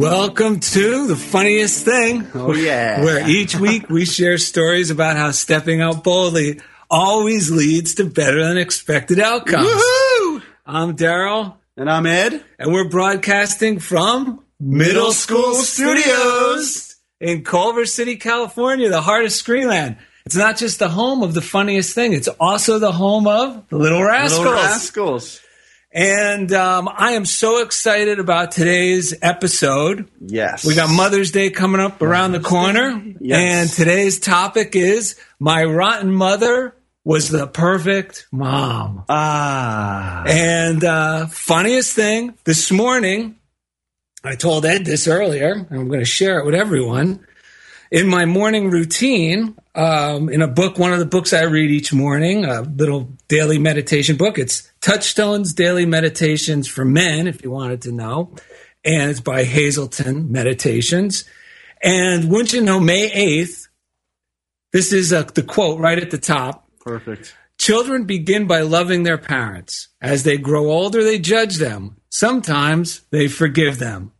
Welcome to the funniest thing. Oh, yeah. Where each week we share stories about how stepping out boldly always leads to better than expected outcomes. Woohoo! I'm Daryl, And I'm Ed. and we're broadcasting from Middle School Studios in Culver City, California, the heart of Screenland. It's not just the home of the funniest thing, it's also the home of the Little Rascals. Little Rascals. And um, I am so excited about today's episode. Yes. We got Mother's Day coming up around the corner. Yes. And today's topic is My Rotten Mother Was the Perfect Mom. Ah. And uh, funniest thing, this morning, I told Ed this earlier, and I'm going to share it with everyone. In my morning routine, um, in a book, one of the books I read each morning, a little daily meditation book, it's Touchstones Daily Meditations for Men, if you wanted to know. And it's by Hazelden Meditations. And wouldn't you know, May 8th, this is uh, the quote right at the top. Perfect. Children begin by loving their parents. As they grow older, they judge them. Sometimes they forgive them.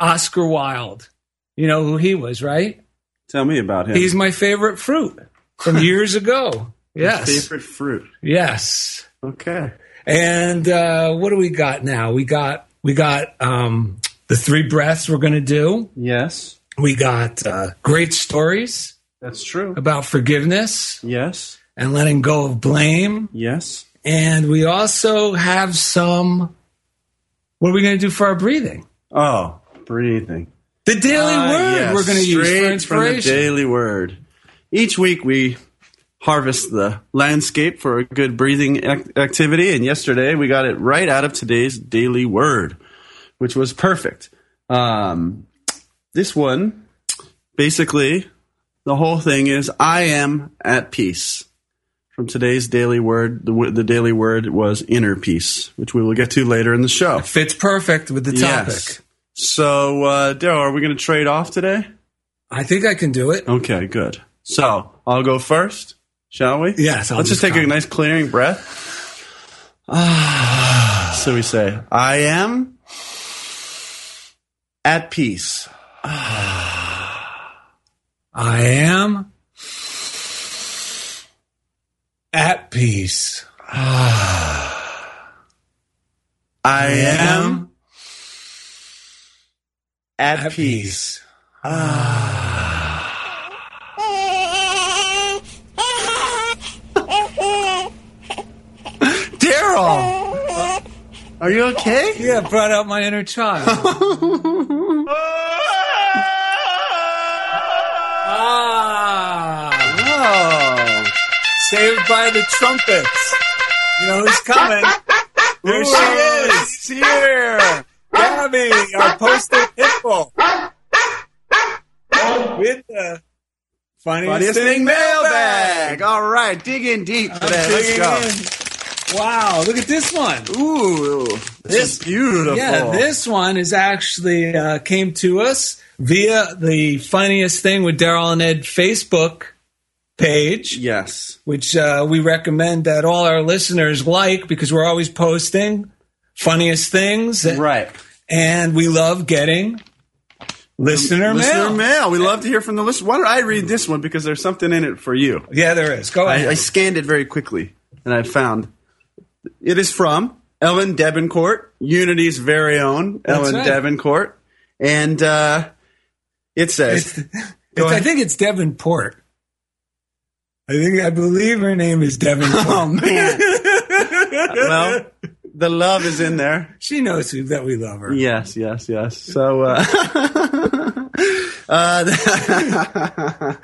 Oscar Wilde. You know who he was, right? Tell me about him. He's my favorite fruit from years ago. Yes. favorite fruit. Yes. Okay. And uh, what do we got now? We got we got um, the three breaths we're going to do. Yes, We got uh, great stories that's true. about forgiveness Yes. and letting go of blame. Yes. And we also have some. What are we going to do for our breathing? Oh, breathing. The daily Ah, word yes, we're going to use for straight from the inspiration. daily word. Each week we harvest the landscape for a good breathing ac- activity, and yesterday we got it right out of today's daily word, which was perfect. Um, this one, basically, the whole thing is I am at peace. From today's daily word, the, the daily word was inner peace, which we will get to later in the show. Fits perfect with the topic. Yes. So, uh, Daryl, are we going to trade off today? I think I can do it. Okay, good. So, I'll go first, shall we? Yes, I'll Let's just take a nice clearing breath. Ah. so we say, I am at peace. Ah. I am at peace. Ah. I am am at, at peace. peace. Ah. girl. Are you okay? Yeah, brought out my inner child. ah. Saved by the trumpets. You know who's coming? There she is. She's here. Gabby, our poster pitbull. With the funniest, funniest thing, thing mailbag. All right, dig in deep today. Let's go. In. Wow, look at this one. Ooh, this This- is beautiful. Yeah, this one is actually uh, came to us via the funniest thing with Daryl and Ed Facebook page, Yes. which uh, we recommend that all our listeners like because we're always posting funniest things, Right. and we love getting listener, Listener mail. mail. We love to hear from the listener. Why don't I read this one because there's something in it for you. Yeah, there is. Go ahead. I, I scanned it very quickly and I found it is from Ellen Debencourt, Unity's very own Ellen right. Debencourt. And uh, it says, It's- Go I think it's Debenport. I think I believe her name is Debenport. Oh, man. well, the love is in there. she knows that we love her. Yes, yes, yes. So, uh, uh,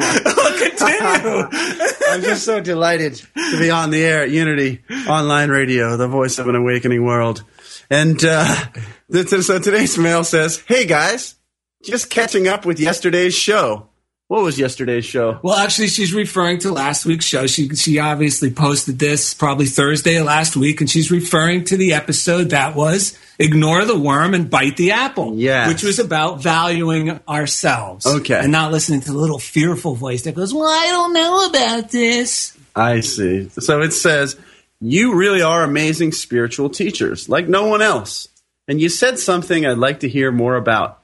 Continue. I'm just so delighted to be on the air at Unity Online Radio, the voice of an awakening world. And uh, so today's mail says, "Hey guys, just catching up with yesterday's show. What was yesterday's show? Well, actually, she's referring to last week's show. She she obviously posted this probably Thursday of last week, and she's referring to the episode that was "Ignore the Worm and Bite the Apple," Yes. which was about valuing ourselves, Okay. and not listening to the little fearful voice that goes, "Well, I don't know about this." I see. So it says, You really are amazing spiritual teachers, like no one else. And you said something I'd like to hear more about.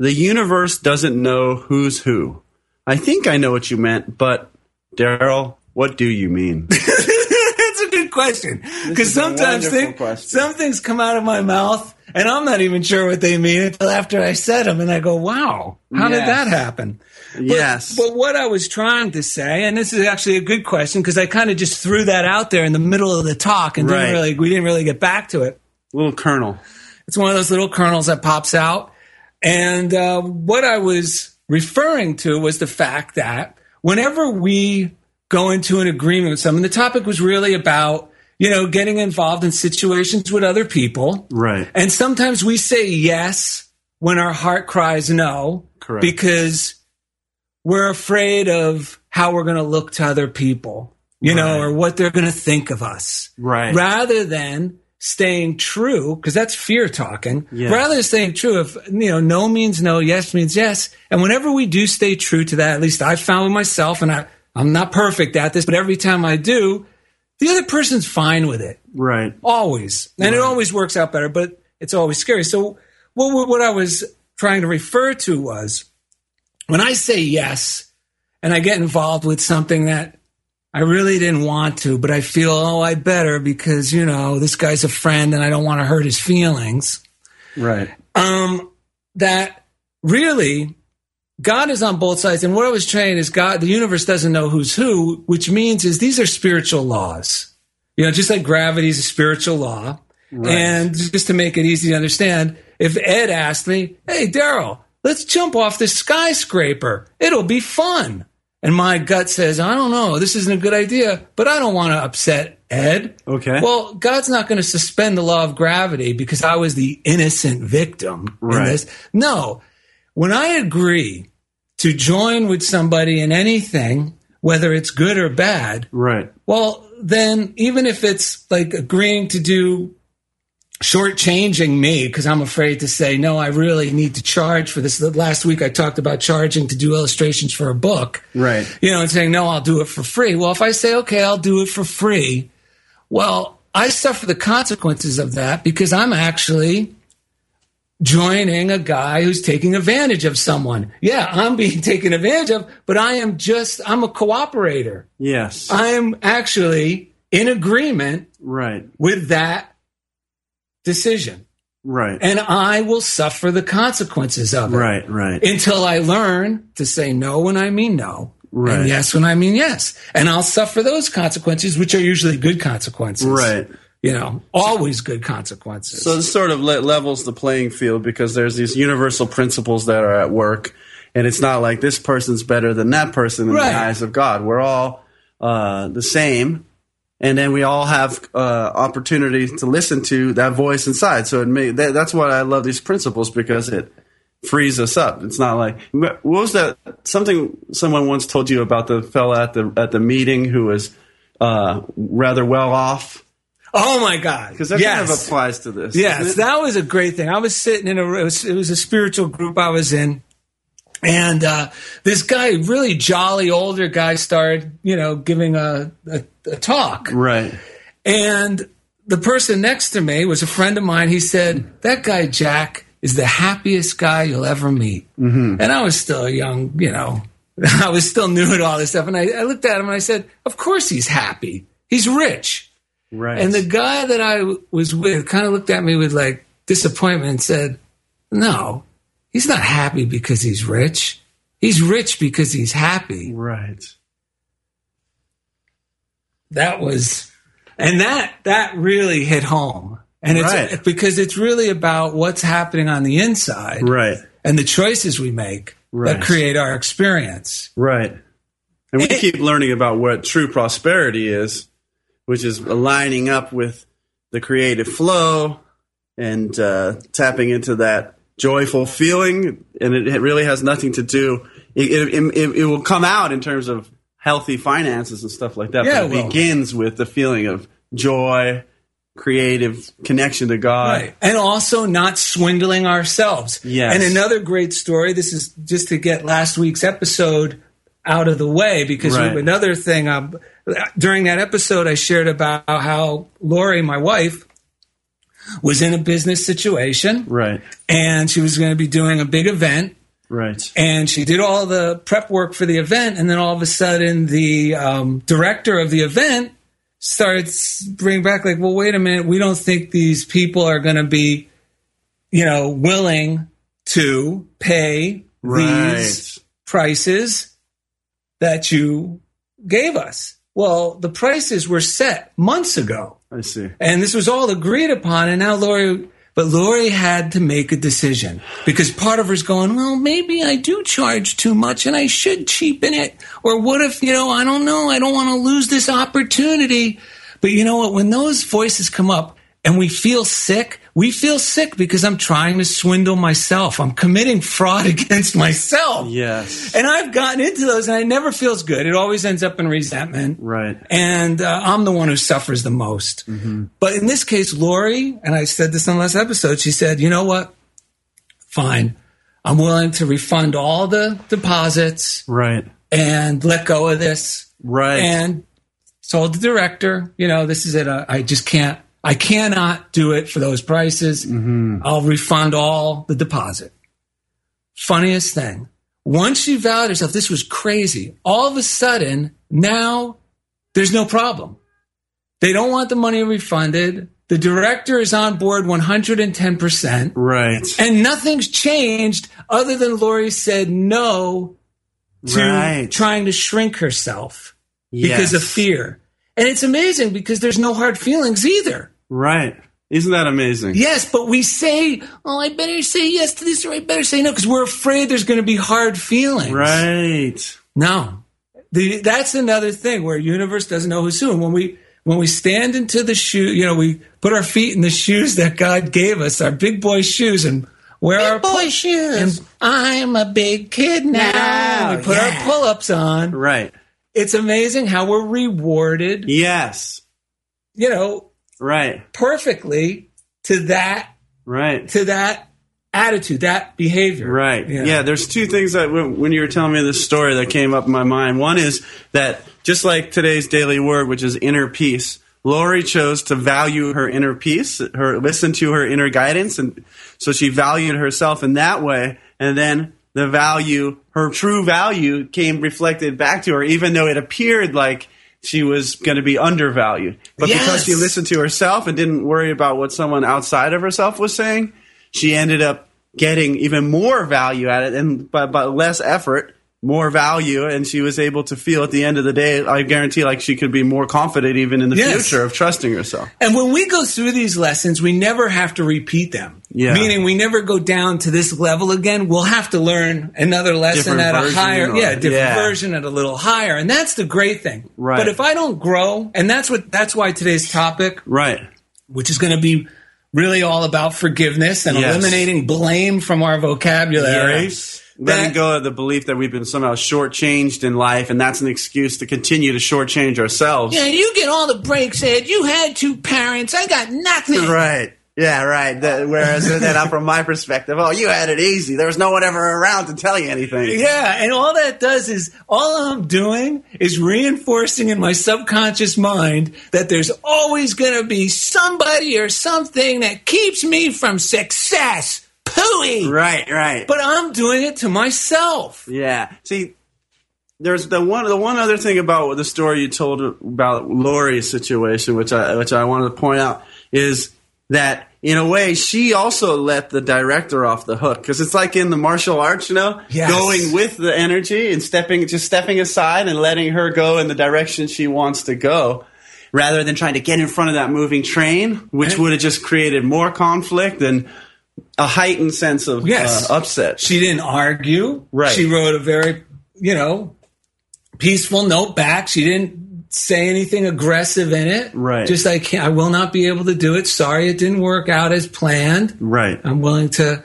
The universe doesn't know who's who. I think I know what you meant, but Daryl, what do you mean? That's a good question because sometimes thing, question. some things come out of my mouth and I'm not even sure what they mean until after I said them, and I go, "Wow, how did that happen?" But- Yes. But what I was trying to say, and this is actually a good question because I kind of just threw that out there in the middle of the talk and Right. didn't really we didn't really get back to it. Little kernel. It's one of those little kernels that pops out. And uh, what I was referring to was the fact that whenever we go into an agreement with someone, the topic was really about, you know, getting involved in situations with other people. Right. And sometimes we say yes when our heart cries no. Correct. Because we're afraid of how we're going to look to other people, you know, or what they're going to think of us Right. rather than staying true because that's fear talking Yes. rather than staying true if you know no means no yes means yes. And whenever we do stay true to that at least i've found with myself and I, i'm not perfect at this but every time i do the other person's fine with it. Right. always. And it always works out better but it's always scary. So what, what i was trying to refer to was when i say yes and i get involved with something that I really didn't want to, but I feel, oh, I better because, you know, this guy's a friend and I don't want to hurt his feelings. Right. Um, that really God is on both sides. And what I was saying is God, the universe doesn't know who's who, which means is these are spiritual laws. You know, just like gravity is a spiritual law. And just to make it easy to understand, if Ed asked me, Hey, Daryl, let's jump off this skyscraper. It'll be fun. And my gut says, I don't know, this isn't a good idea, but I don't want to upset Ed. Okay. Well, God's not going to suspend the law of gravity because I was the innocent victim in Right. this. No. When I agree to join with somebody in anything, whether it's good or bad, Right. well, then even if it's like agreeing to do shortchanging me because I'm afraid to say, no, I really need to charge for this. Last week I talked about charging to do illustrations for a book. Right. You know, and saying, no, I'll do it for free. Well, if I say, okay, I'll do it for free, well, I suffer the consequences of that because I'm actually joining a guy who's taking advantage of someone. Yeah, I'm being taken advantage of, but I am just, I'm a cooperator. Yes. I'm actually in agreement right. with that decision. Right. And I will suffer the consequences of it. right. Right. Until I learn to say no when I mean no. Right. And yes when I mean yes. And I'll suffer those consequences, which are usually good consequences. Right. You know, always good consequences. So this sort of levels the playing field because there's these universal principles that are at work, and it's not like this person's better than that person in Right. the eyes of God. We're all uh, the same, and then we all have uh, opportunity to listen to that voice inside. So it may, that, that's why I love these principles because it frees us up. It's not like what was that something someone once told you about the fella at the at the meeting who was uh, rather well off Oh my God! because that yes. kind of applies to this. Yes, that was a great thing. I was sitting in a it was, it was a spiritual group I was in, and uh, this guy, really jolly older guy, started you know giving a, a, a talk, right. and the person next to me was a friend of mine. He said, "That guy Jack is the happiest guy you'll ever meet," Mm-hmm. and I was still young, you know. I was still new at all this stuff, and I, I looked at him and I said, "Of course he's happy. He's rich." Right. And the guy that I w- was with kind of looked at me with like disappointment and said, No, he's not happy because he's rich. He's rich because he's happy. right. That was, and that, that really hit home. And it's Right. because it's really about what's happening on the inside Right. and the choices we make Right. that create our experience. Right. And we keep learning about what true prosperity is, which is aligning up with the creative flow and uh, tapping into that joyful feeling. And it, it really has nothing to do, it, it, it, it will come out in terms of healthy finances and stuff like that. Yeah, but it begins with the feeling of joy, creative connection to God. Right. And also not swindling ourselves. Yes. And another great story, this is just to get last week's episode out of the way because Right. another thing um, during that episode I shared about how Lori, my wife, was in a business situation Right. and she was going to be doing a big event Right. and she did all the prep work for the event and then all of a sudden the um, director of the event starts bringing back like well wait a minute we don't think these people are going to be you know willing to pay Right. these prices that you gave us well the prices were set months ago I see. and this was all agreed upon. And now Lori, but Lori had to make a decision because part of her's going, well, maybe I do charge too much and I should cheapen it. Or what if, you know, I don't know, I don't want to lose this opportunity. But you know what? When those voices come up and we feel sick, we feel sick because I'm trying to swindle myself. I'm committing fraud against myself. Yes. And I've gotten into those and it never feels good. It always ends up in resentment Right. and uh, I'm the one who suffers the most. But in this case, Lori, and I said this on the last episode, she said, you know what? Fine. I'm willing to refund all the deposits Right. and let go of this. Right. And told the director, you know, this is it. I, I just can't, I cannot do it for those prices. Mm-hmm. I'll refund all the deposit. Funniest thing. Once she vowed herself, this was crazy. All of a sudden, now there's no problem. They don't want the money refunded. The director is on board 110%. right. And nothing's changed other than Lori said no to Right. trying to shrink herself because of fear. And it's amazing because there's no hard feelings either. Right. Isn't that amazing? Yes, but we say, oh, I better say yes to this or I better say no because we're afraid there's going to be hard feelings. Right. No. The, that's another thing where universe doesn't know who's who. And when we when we stand into the shoe, you know, we put our feet in the shoes that God gave us, our big boy shoes, and wear our boy shoes. And I'm a big kid now. Now, we put yeah. our pull-ups on. Right. It's amazing how we're rewarded, Yes. you know, Right. perfectly to that Right. to that attitude, that behavior. Right. Yeah. Yeah. There's two things that when when you were telling me this story that came up in my mind. One is that just like today's daily word, which is inner peace, Lori chose to value her inner peace, her listen to her inner guidance, and so she valued herself in that way. And then the value, her true value, came reflected back to her, even though it appeared like she was going to be undervalued. But because she listened to herself and didn't worry about what someone outside of herself was saying, she ended up getting even more value at it and by, by less effort more value and she was able to feel at the end of the day i guarantee like she could be more confident even in the Yes. future of trusting herself And when we go through these lessons, we never have to repeat them. Yeah. Meaning we never go down to this level again. We'll have to learn another lesson Different at a higher, or- yeah, different yeah. version at a little higher. And that's the great thing. Right. But if I don't grow, and that's what, that's why today's topic, right which is going to be really all about forgiveness and Yes. eliminating blame from our vocabulary. Letting That- go of the belief that we've been somehow shortchanged in life and that's an excuse to continue to shortchange ourselves Yeah, you get all the breaks, Ed. You had two parents. I got nothing. Right. Yeah, right. That, whereas uh, then I'm from my perspective, oh, you had it easy. There was no one ever around to tell you anything. Yeah, and all that does is all I'm doing is reinforcing in my subconscious mind that there's always going to be somebody or something that keeps me from success. Pooey. Right, right. But I'm doing it to myself. yeah. See, there's the one the one other thing about the story you told about Lori's situation, which I which I wanted to point out, is that in a way she also let the director off the hook because it's like in the martial arts, you know, Yes. going with the energy and stepping just stepping aside and letting her go in the direction she wants to go. Rather than trying to get in front of that moving train, which would have just created more conflict and a heightened sense of Yes. uh, upset. She didn't argue. Right. She wrote a very, you know, peaceful note back. She didn't say anything aggressive in it. Right. Just like I will not be able to do it. Sorry, it didn't work out as planned. right. I'm willing to.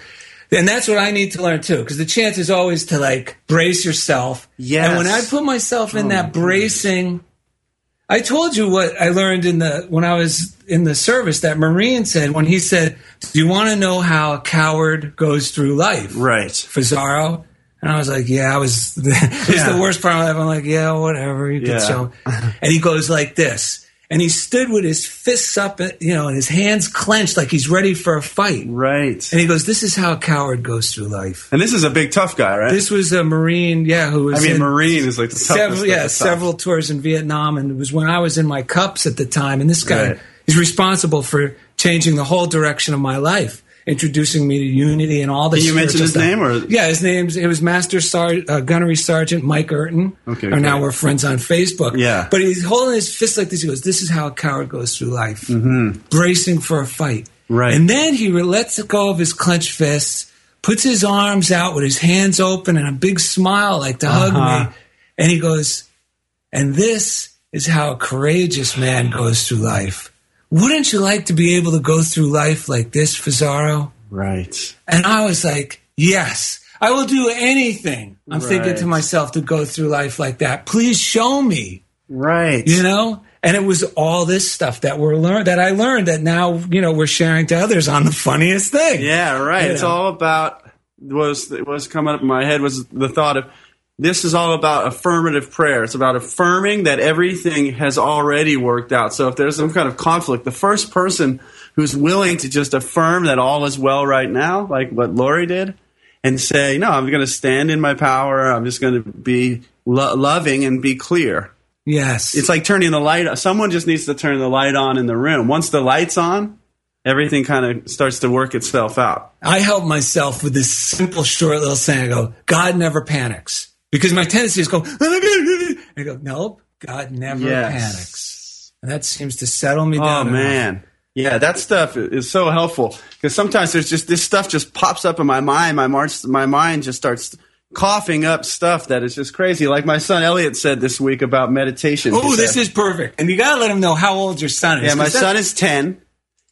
And that's what I need to learn too, because the chance is always to like brace yourself. Yes. And when I put myself in that bracing, I told you what I learned in the when I was in the service that Marine said when he said, "Do you want to know how a coward goes through life?" Right. Fazaro. And I was like, yeah, I was, It's Yeah. the worst part of my life. I'm like, yeah, whatever. You Yeah. could show. And he goes like this. And he stood with his fists up, you know, and his hands clenched like he's ready for a fight. Right. And he goes, this is how a coward goes through life. And this is a big tough guy, right? This was a Marine, yeah, who was I mean, in Marine is like the toughest. several, yeah, several tours in Vietnam. And it was when I was in my cups at the time. And this guy Right. is responsible for changing the whole direction of my life. Introducing me to unity and all this. Can you mention his stuff. name, or- yeah, his name's it was Master Sar- uh, Gunnery Sergeant Mike Urton. Okay, Or now we're friends on Facebook. Yeah. but he's holding his fist like this. He goes, "This is how a coward goes through life, bracing for a fight." Mm-hmm. Right. and then he lets go of his clenched fists, puts his arms out with his hands open and a big smile, like to hug Uh-huh. me, and he goes, "And this is how a courageous man goes through life." Wouldn't you like to be able to go through life like this, Fazaro? Right. And I was like, yes, I will do anything. I'm thinking to myself to go through life like that. Please show me, Right. you know? And it was all this stuff that we're learned that I learned that now, you know, we're sharing to others on the funniest thing. Yeah, right. You It's know. all about was was coming up in my head was the thought of this is all about affirmative prayer. It's about affirming that everything has already worked out. So if there's some kind of conflict, the first person who's willing to just affirm that all is well right now, like what Lori did, and say, "No, I'm going to stand in my power. I'm just going to be lo- loving and be clear." Yes. It's like turning the light. On. Someone just needs to turn the light on in the room. Once the light's on, everything kind of starts to work itself out. I help myself with this simple, short little saying. I go, God never panics. Because my tendency is go, I go, nope, God never Yes. panics. And that seems to settle me Oh down. enough. man. Yeah, that stuff is so helpful because sometimes there's just this stuff just pops up in my mind. My march, my mind just starts coughing up stuff that is just crazy. Like my son Elliot said this week about meditation. Oh, this is perfect. And you got to let him know how old your son is. yeah. my son is ten,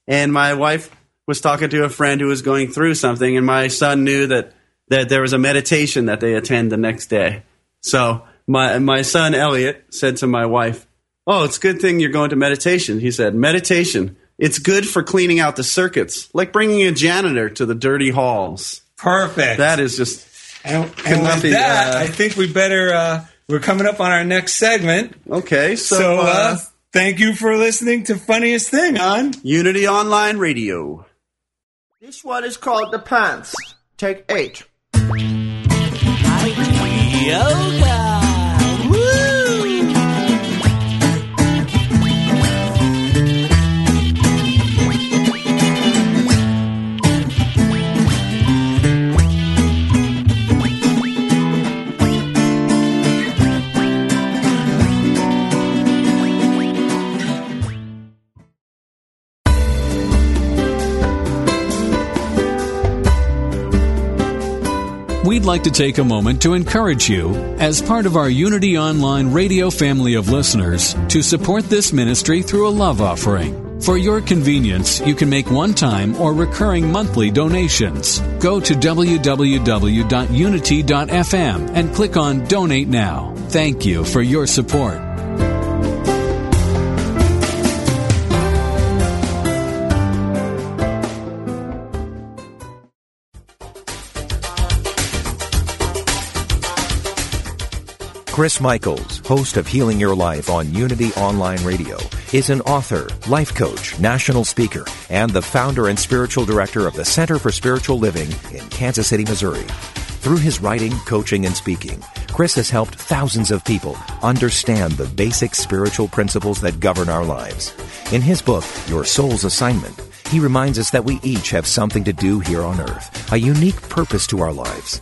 and my wife was talking to a friend who was going through something, and my son knew that that there was a meditation that they attend the next day. So my my son Elliot said to my wife, "Oh, it's a good thing you're going to meditation." He said, "Meditation." It's good for cleaning out the circuits, like bringing a janitor to the dirty halls. Perfect. That is just and and with be, that, uh, I think we better, uh, we're coming up on our next segment. okay. So, So, uh, uh, thank you for listening to Funniest Thing on. Unity Online Radio. This one is called the pants. Take eight. 有感 like to take a moment to encourage you, as part of our Unity Online radio family of listeners, to support this ministry through a love offering. For your convenience, you can make one time or recurring monthly donations. Go to www.unity.fm and click on Donate Now. Thank you for your support. Chris Michaels, host of Healing Your Life on Unity Online Radio, is an author, life coach, national speaker, and the founder and spiritual director of the Center for Spiritual Living in Kansas City, Missouri. Through his writing, coaching, and speaking, Chris has helped thousands of people understand the basic spiritual principles that govern our lives. In his book, Your Soul's Assignment, he reminds us that we each have something to do here on earth, a unique purpose to our lives.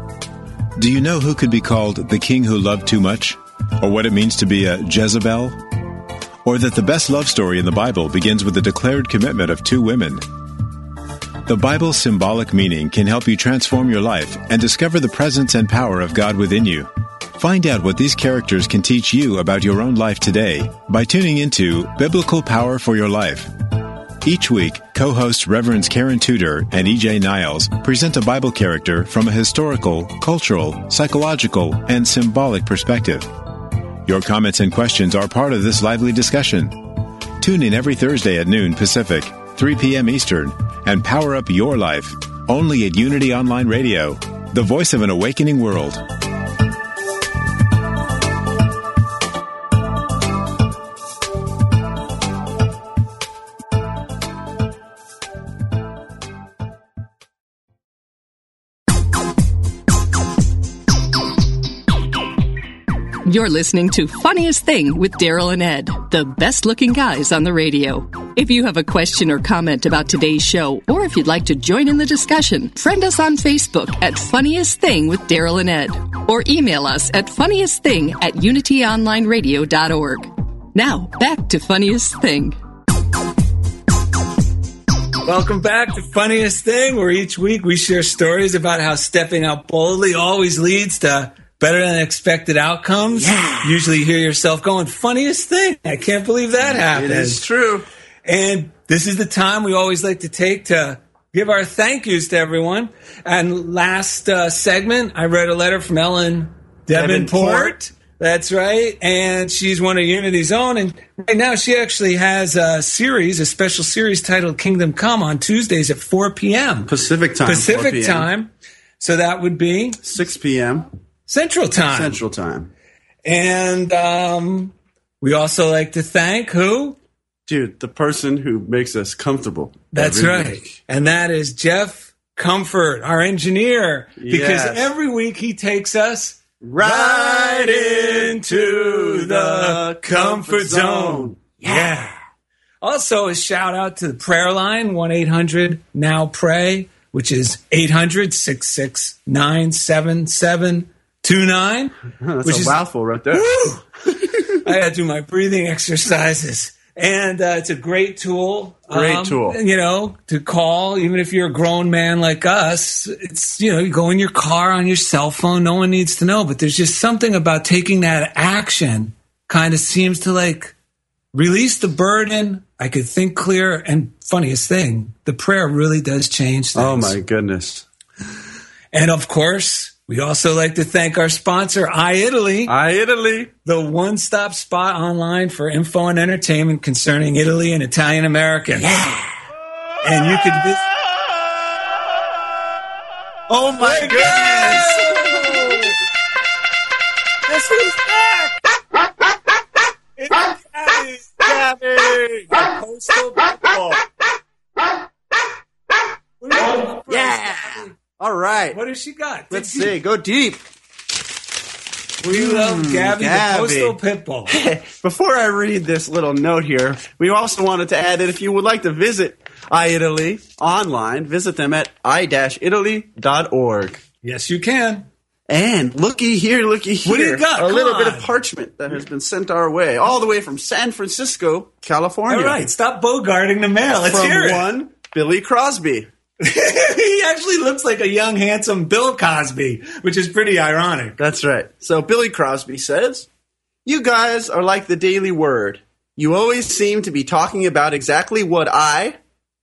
Do you know who could be called the king who loved too much? Or what it means to be a Jezebel? Or that the best love story in the Bible begins with the declared commitment of two women? The Bible's symbolic meaning can help you transform your life and discover the presence and power of God within you. Find out what these characters can teach you about your own life today by tuning into Biblical Power for Your Life. Each week, co hosts Reverends Karen Tudor and EJ Niles present a Bible character from a historical, cultural, psychological, and symbolic perspective. Your comments and questions are part of this lively discussion. Tune in every Thursday at noon Pacific, 3 p.m. Eastern, and power up your life only at Unity Online Radio, the voice of an awakening world. You're listening to Funniest Thing with Daryl and Ed, the best looking guys on the radio. If you have a question or comment about today's show, or if you'd like to join in the discussion, friend us on Facebook at Funniest Thing with Daryl and Ed, or email us at funniestthing at unityonlineradio.org. Now, back to Funniest Thing. Welcome back to Funniest Thing, where each week we share stories about how stepping out boldly always leads to better than expected outcomes. Yeah. Usually you hear yourself going, funniest thing. I can't believe that happened. It is true. And this is the time we always like to take to give our thank yous to everyone. And last uh, segment, I read a letter from Ellen Debenport. Debenport. That's right. And she's one of Unity's own. And right now she actually has a series, a special series titled Kingdom Come on Tuesdays at 4 p.m. Pacific time. 4 Pacific time. So that would be 6 p.m. Central time. Central time. And um, we also like to thank who? Dude, the person who makes us comfortable. That's right. week. And that is Jeff Comfort, our engineer. Because Yes. every week he takes us Right into the comfort zone. Yeah. Also, a shout out to the prayer line, 1 800 Now Pray, which is 800 669 7729. That's Which a is- mouthful right there. I had to do my breathing exercises. And uh, it's a great tool. Great tool. You know, to call, even if you're a grown man like us. It's, you know, you go in your car on your cell phone. No one needs to know. But there's just something about taking that action kind of seems to like release the burden. I could think clear. And funniest thing, the prayer really does change things. Oh my goodness. And of course, we also like to thank our sponsor, iItaly I Italy. the one stop spot online for info and entertainment concerning Italy and Italian Americans. Yeah. And you could visit. Oh my goodness. This is back! It's Gabby! Gabby! Postal people. Yeah. All right. What has she got? Let's see. Go deep. We hmm, love Gabby, Gabby. the postal pitbull. Before I read this little note here, we also wanted to add that if you would like to visit iItaly online, visit them at i-italy.org. yes, you can. And looky here, looky here. What do you got? A Come little bit of parchment that has been sent our way, all the way from San Francisco, California. All right, stop bogarting the mail. Let's From hear it. one Billy Crosby. he actually looks like a young, handsome Bill Cosby, which is pretty ironic. That's right. So Billy Crosby says, You guys are like the Daily Word. You always seem to be talking about exactly what I,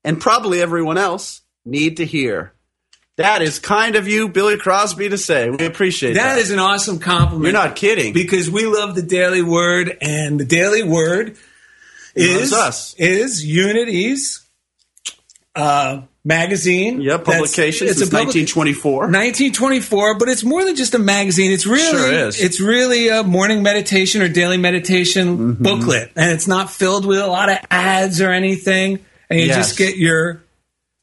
and probably everyone else, need to hear. That is kind of you, Billy Crosby, to say. We appreciate that. That is an awesome compliment. You're not kidding. because we love the Daily Word, and the Daily Word is us. is Unity's uh, magazine. Yeah, publication it's a public- 1924. 1924, but it's more than just a magazine. It's really Sure it's really a morning meditation or daily meditation Mm-hmm. booklet, and it's not filled with a lot of ads or anything. And you Yes. just get your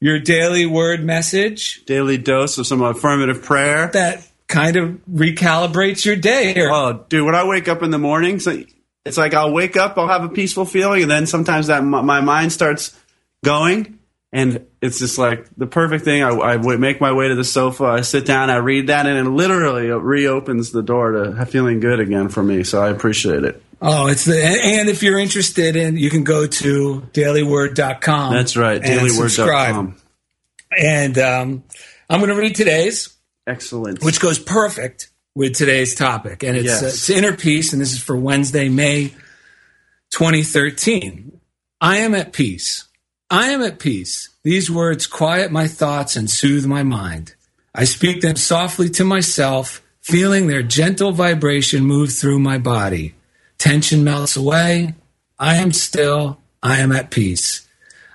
your daily word message Daily dose of some affirmative prayer. that kind of recalibrates your day. Oh, dude, when I wake up in the morning, so it's like I'll wake up, I'll have a peaceful feeling, and then sometimes that my mind starts going, and it's just like the perfect thing. I, I make my way to the sofa, I sit down, I read that, and it literally reopens the door to feeling good again for me. So I appreciate it. Oh, it's the and if you're interested in, you can go to dailyword.com. That's right, dailyword.com. And um, I'm going to read today's, Excellent. which goes perfect with today's topic, and it's, Yes. uh, it's inner peace, and this is for Wednesday, May 2013. I am at peace. I am at peace. These words quiet my thoughts and soothe my mind. I speak them softly to myself, feeling their gentle vibration move through my body. Tension melts away. I am still. I am at peace.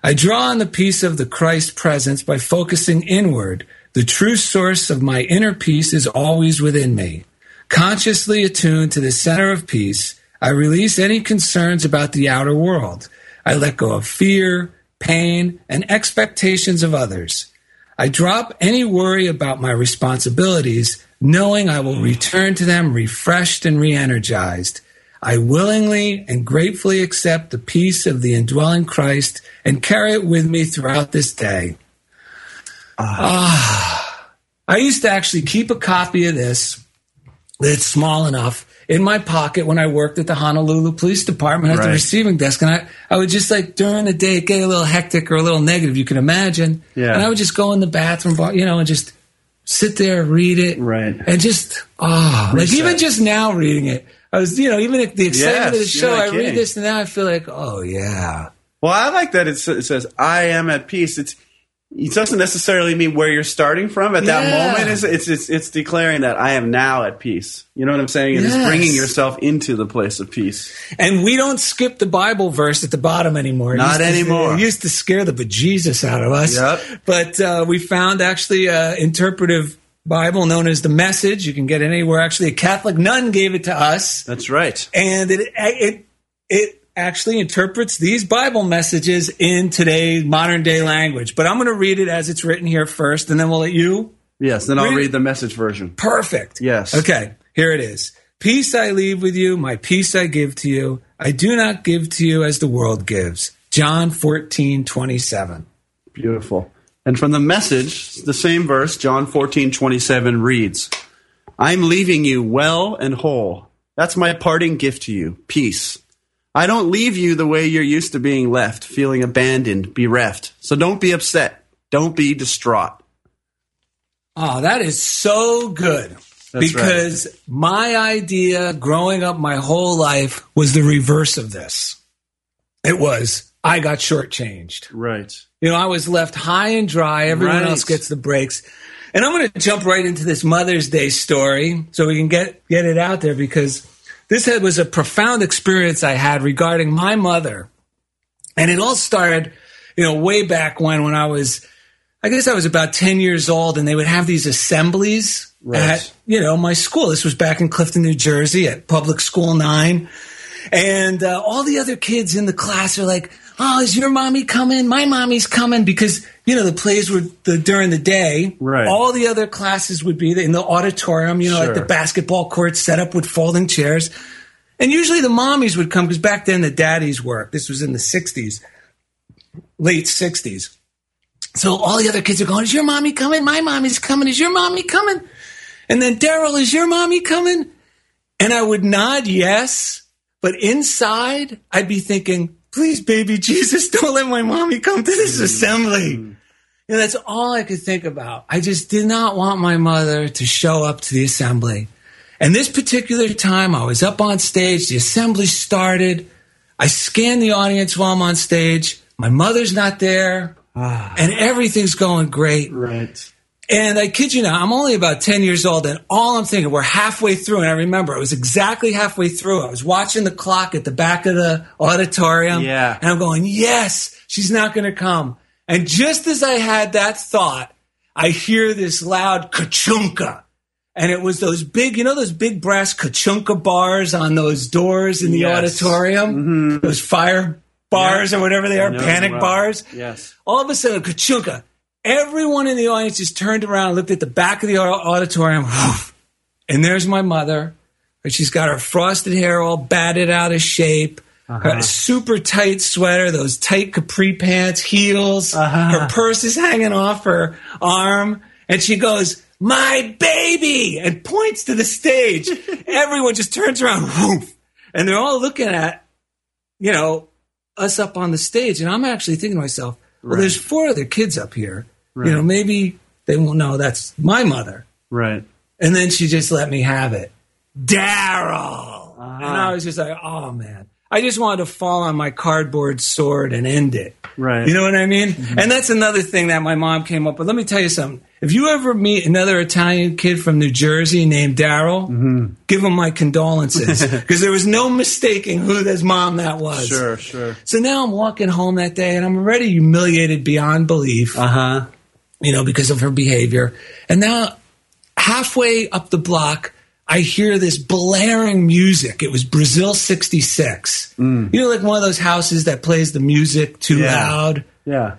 I draw on the peace of the Christ presence by focusing inward. The true source of my inner peace is always within me. Consciously attuned to the center of peace, I release any concerns about the outer world. I let go of fear, pain, and expectations of others. I drop any worry about my responsibilities, knowing I will return to them refreshed and re energized. I willingly and gratefully accept the peace of the indwelling Christ and carry it with me throughout this day. Ah. I used to actually keep a copy of this that's small enough in my pocket when I worked at the Honolulu Police Department at the receiving desk. And I, I would just like during the day get a little hectic or a little negative, you can imagine. Yeah. And I would just go in the bathroom, you know, and just sit there, read it. Right. And just, oh, like even just now reading it, I was, you know, even at the excitement of the show, I read this and now I feel like, oh, yeah. Well, I like that it says "I am at peace." It's it doesn't necessarily mean where you're starting from at that Yeah. moment. It's, it's it's it's declaring that I am now at peace. You know what I'm saying? Yes. it's bringing yourself into the place of peace. And we don't skip the Bible verse at the bottom anymore. It Not used to- anymore. It used to scare the bejesus out of us. Yep. But uh, we found actually an interpretive Bible known as the Message. You can get it anywhere. Actually, a Catholic nun gave it to us, That's right. and it it it actually interprets these Bible messages in today's modern day language. But I'm going to read it as it's written here first, and then we'll let you Yes. Then I'll Read it. the message version. Perfect. Yes. Okay, here it is. Peace I leave with you, my peace I give to you. I do not give to you as the world gives. John 14, 27. Beautiful. And from the message, the same verse, John 14, 27 reads, I'm leaving you well and whole. That's my parting gift to you. Peace. I don't leave you the way you're used to being left, feeling abandoned, bereft. So don't be upset. Don't be distraught. Oh, that is so good. That's because my idea growing up my whole life was the reverse of this. It was, I got shortchanged. Right. You know, I was left high and dry. Everyone Right. else gets the breaks. And I'm going to jump right into this Mother's Day story so we can get, get it out there because this was a profound experience I had regarding my mother. And it all started, you know, way back when, when I was, I guess I was about 10 years old and they would have these assemblies Right. at, you know, my school. This was back in Clifton, New Jersey at Public School 9. And uh, all the other kids in the class are like, oh, is your mommy coming? My mommy's coming because you know the plays were the, during the day. Right. All the other classes would be in the auditorium. You know, like the basketball court set up with folding chairs, and usually the mommies would come because back then the daddies worked. This was in the '60s, late '60s. So all the other kids are going, "Is your mommy coming? My mommy's coming. Is your mommy coming?" And then Daryl, is your mommy coming? And I would nod yes, but inside I'd be thinking, please, baby Jesus, don't let my mommy come to this mm. assembly. Mm. You know, that's all I could think about. I just did not want my mother to show up to the assembly. And this particular time, I was up on stage, the assembly started. I scanned the audience while I'm on stage. My mother's not there, ah. and everything's going great. Right. And I kid you not, I'm only about 10 years old, and all I'm thinking, we're halfway through. And I remember it was exactly halfway through. I was watching the clock at the back of the auditorium. Yeah. And I'm going, yes, she's not going to come. And just as I had that thought, I hear this loud kachunka. And it was those big, you know, those big brass kachunka bars on those doors in the Yes. auditorium? Those fire bars or whatever they are, panic well. bars Yes. all of a sudden, kachunka. Everyone in the audience just turned around, looked at the back of the auditorium, and there's my mother. And she's got her frosted hair all batted out of shape, uh-huh. her super tight sweater, those tight capri pants, heels. Uh-huh. Her purse is hanging off her arm, and she goes, "My baby!" and points to the stage. Everyone just turns around, woof, and they're all looking at, you know, us up on the stage, and I'm actually thinking to myself, well, there's four other kids up here. You know, maybe they won't know that's my mother. Right. And then she just let me have it. Daryl. And I ah. was just like, oh man. I just wanted to fall on my cardboard sword and end it. Right. You know what I mean? Mm-hmm. And that's another thing that my mom came up with. Let me tell you something. If you ever meet another Italian kid from New Jersey named Daryl, mm-hmm. give him my condolences because there was no mistaking who his mom that was. Sure. Sure. So now I'm walking home that day and I'm already humiliated beyond belief Uh huh. You know, because of her behavior. And now, halfway up the block, I hear this blaring music. It was Brasil 66. You know, like one of those houses that plays the music too Yeah. loud? Yeah.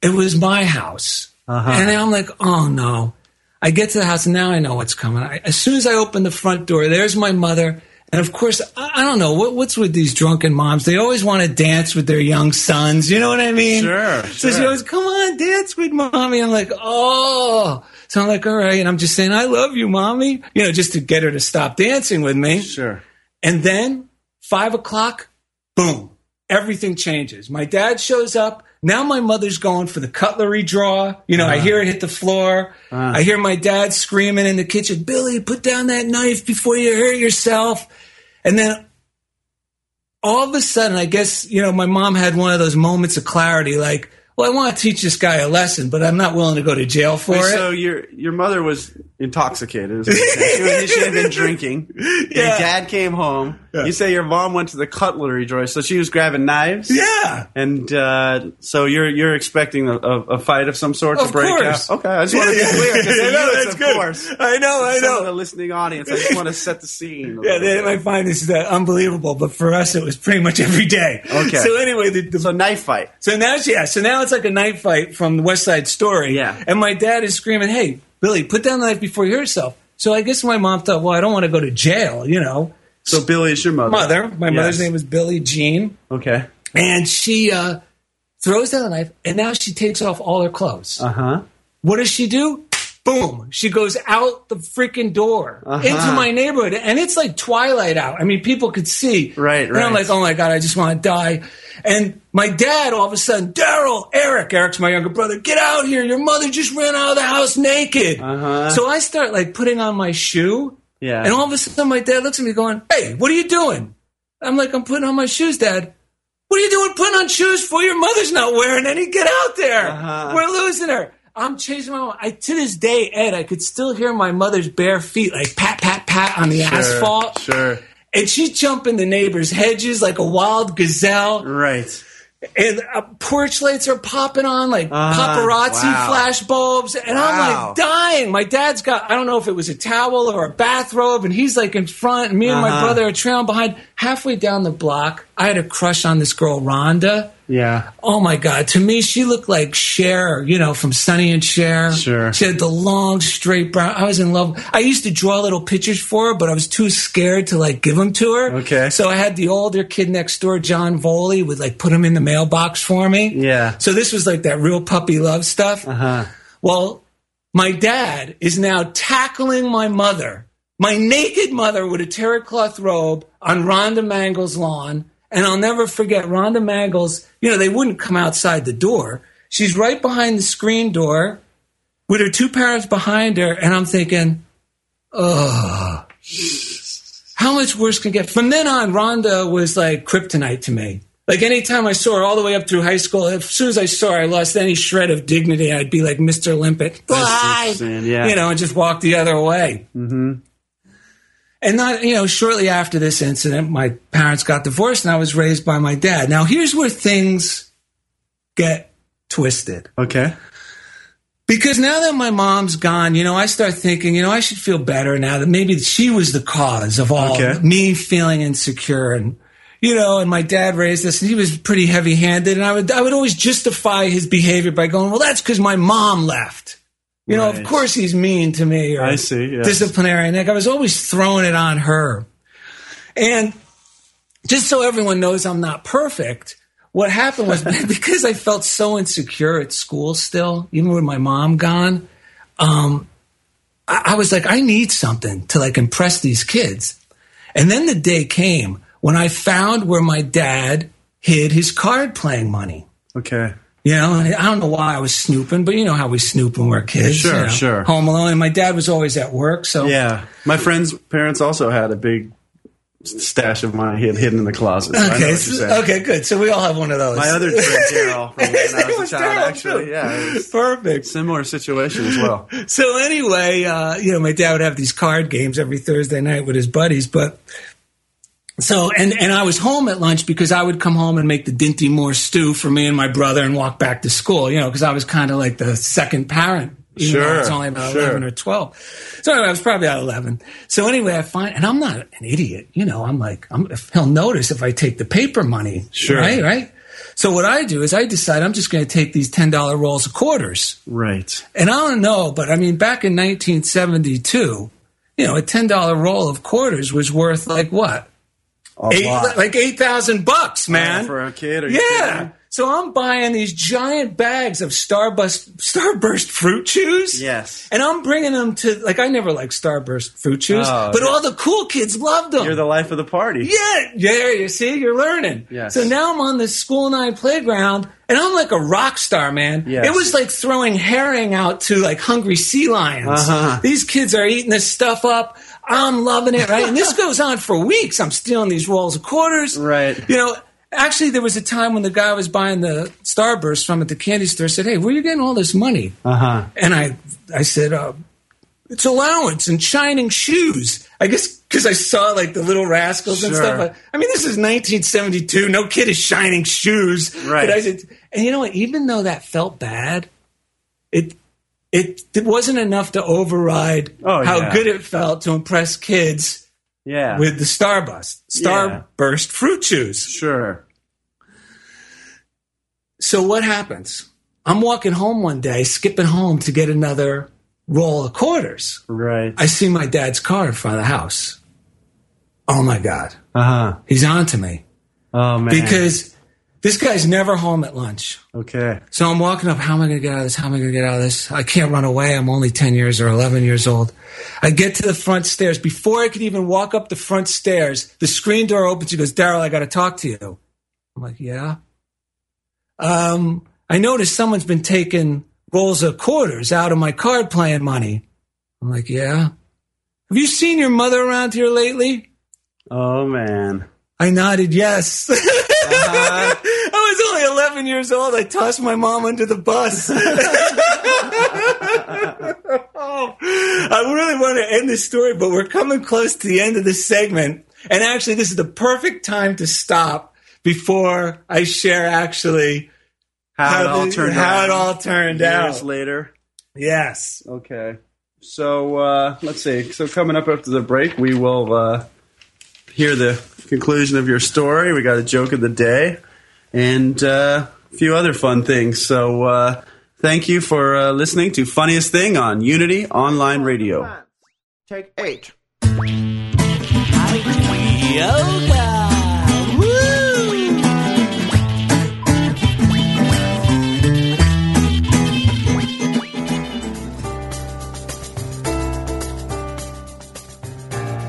It was my house. Uh-huh. And I'm like, oh no. I get to the house and now I know what's coming. I, as soon as I open the front door, there's my mother. And of course, I, don't know what, what's with these drunken moms. They always want to dance with their young sons. You know what I mean? Sure, So she goes, come on, dance with mommy. I'm like, oh. So I'm like, all right. And I'm just saying, I love you, mommy. You know, just to get her to stop dancing with me. Sure. And then five o'clock, boom, everything changes. My dad shows up. Now my mother's going for the cutlery drawer. You know, I uh-huh. hear it hit the floor. Uh-huh. I hear my dad screaming in the kitchen, Billy, put down that knife before you hurt yourself. And then all of a sudden, I guess, you know, my mom had one of those moments of clarity like, well, I want to teach this guy a lesson, but I'm not willing to go to jail for Wait, it. so your your mother was intoxicated. is what you're saying. she, was, she had been drinking. Your dad came home. You say your mom went to the cutlery drawer, so she was grabbing knives. yeah. And uh, so you're you're expecting a, a, a fight of some sort to break course. out. Okay, I just want to be Yeah, yeah. clear Yeah, no, you, that's of good. course. I know, I know. of the listening audience, I just want to set the scene. Yeah, they bit. might find this uh, unbelievable, but for us, it was pretty much every day. Okay. So anyway, the, the, so knife fight. so now, yeah, so now it's like a knife fight from the West Side Story. Yeah. And my dad is screaming, "Hey, Billy, put down the knife before you hurt yourself." So I guess my mom thought, well, I don't want to go to jail, you know. So Billy is your mother. Mother, my mother's name is Billy Jean, Okay. and she uh, throws down the knife, and now she takes off all her clothes. Uh huh. What does she do? Boom! She goes out the freaking door Uh-huh. into my neighborhood, and it's like twilight out. I mean, people could see. Right, And I'm like, oh my god, I just want to die. And my dad, all of a sudden, Daryl, Eric, Eric's my younger brother, get out here! Your mother just ran out of the house naked. Uh-huh. So I start like putting on my shoe, Yeah. and all of a sudden, my dad looks at me, going, "Hey, what are you doing?" I'm like, "I'm putting on my shoes, Dad." What are you doing putting on shoes for? Your mother's not wearing any. Get out there. Uh-huh. We're losing her. I'm chasing my mom. I, to this day, Ed, I could still hear my mother's bare feet like pat, pat, pat on the asphalt. Sure. And she's jumping the neighbor's hedges like a wild gazelle. Right. And uh, porch lights are popping on like Uh-huh. paparazzi Wow. flash bulbs. And I'm like dying. My dad's got, I don't know if it was a towel or a bathrobe. And he's like in front. And me and my Uh-huh. brother are trailing behind. Halfway down the block, I had a crush on this girl, Rhonda. Yeah. Oh my God. To me, she looked like Cher, you know, from Sonny and Cher. Sure. She had the long, straight brown. I was in love. I used to draw little pictures for her, but I was too scared to like give them to her. Okay. So I had the older kid next door, John Voley, would like put them in the mailbox for me. Yeah. So this was like that real puppy love stuff. Uh huh. Well, my dad is now tackling my mother, my naked mother with a terry cloth robe on Rhonda Mangle's lawn. And I'll never forget Rhonda Mangle's, you know, they wouldn't come outside the door. She's right behind the screen door with her two parents behind her. And I'm thinking, oh, how much worse can it get? From then on, Rhonda was like kryptonite to me. Like anytime I saw her all the way up through high school, as soon as I saw her, I lost any shred of dignity. I'd be like Mr. Olympic, Bye! saying, yeah. you know, and just walk the other way. Mm-hmm. And not, you know, shortly after this incident, my parents got divorced and I was raised by my dad. Now, here's where things get twisted. Okay. Because now that my mom's gone, you know, I start thinking, you know, I should feel better now that maybe she was the cause of all Okay. me feeling insecure and you know, and my dad raised us and he was pretty heavy handed and I would I would always justify his behavior by going, Well, that's because my mom left. You know, of course he's mean to me or I see, yes. disciplinary. Like I was always throwing it on her. And just so everyone knows I'm not perfect, what happened was because I felt so insecure at school still, even with my mom gone, um, I, I was like, I need something to like impress these kids. And then the day came when I found where my dad hid his card playing money. Okay. You know, and I don't know why I was snooping, but you know how we snoop when we're kids. Sure, you know, sure. Home alone. And my dad was always at work. So Yeah. My friend's parents also had a big stash of mine hid- hidden in the closet. So I know Okay, what so- you're okay, good. So we all have one of those. My other friend, Daryl, from when I name was a child, Daryl, actually. too. Yeah. Perfect. Similar situation as well. So anyway, uh, you know, my dad would have these card games every Thursday night with his buddies, but so and and I was home at lunch because I would come home and make the Dinty Moore stew for me and my brother and walk back to school, you know, because I was kind of like the second parent. Even though I was only about sure. 11 or 12. So anyway, I was probably about 11. So anyway, I find, and I'm not an idiot, you know, I'm like, I'm, if he'll notice if I take the paper money. Sure. Right, right? So what I do is I decide I'm just going to take these $10 rolls of quarters. Right. And I don't know, but I mean, back in 1972, you know, a ten dollar roll of quarters was worth like what? Eight, lot. like eight thousand bucks, man. for a kid? Yeah. So I'm buying these giant bags of Starburst Starburst fruit chews. Yes. And I'm bringing them to like I never liked Starburst fruit chews, Oh, but yeah. all the cool kids loved them. You're the life of the party. Yeah, yeah, you see, you're learning. Yes. So now I'm on this school night playground and I'm like a rock star, man. Yes. It was like throwing herring out to like hungry sea lions. Uh-huh. These kids are eating this stuff up. I'm loving it, right? And this goes on for weeks. I'm stealing these rolls of quarters. Right. You know, actually, there was a time when the guy was buying the Starburst from at the candy store said, Hey, where are you getting all this money? Uh huh. And I, I said, uh, it's allowance and shining shoes. I guess because I saw like the little rascals and stuff. I, I mean, this is 1972. No kid is shining shoes. Right. But I said, and you know what? Even though that felt bad, it it, it wasn't enough to override Oh, how yeah. good it felt to impress kids Yeah. with the Starburst, Yeah. Starburst fruit chews. sure. So what happens? I'm walking home one day, skipping home to get another roll of quarters. Right. I see my dad's car in front of the house. Oh my God. Uh huh. He's on to me Oh man. because this guy's never home at lunch. okay. So I'm walking up. How am I going to get out of this? How am I going to get out of this? I can't run away. I'm only 10 years or 11 years old. I get to the front stairs. Before I could even walk up the front stairs, the screen door opens. He goes, Daryl, I got to talk to you. I'm like, yeah. Um, I noticed someone's been taking rolls of quarters out of my card playing money. I'm like, yeah. Have you seen your mother around here lately? Oh man. I nodded yes. I was only 11 years old. I tossed my mom under the bus. oh, I really want to end this story, but we're coming close to the end of this segment. And actually, this is the perfect time to stop before I share actually How, it all the- turned how out. it all turned years out. later. Yes. Okay. So uh, let's see. So coming up after the break, we will uh, hear the conclusion of your story. We got a joke of the day, and uh, a few other fun things. So uh, thank you for uh, listening to Funniest Thing on Unity Online Radio. Take eight.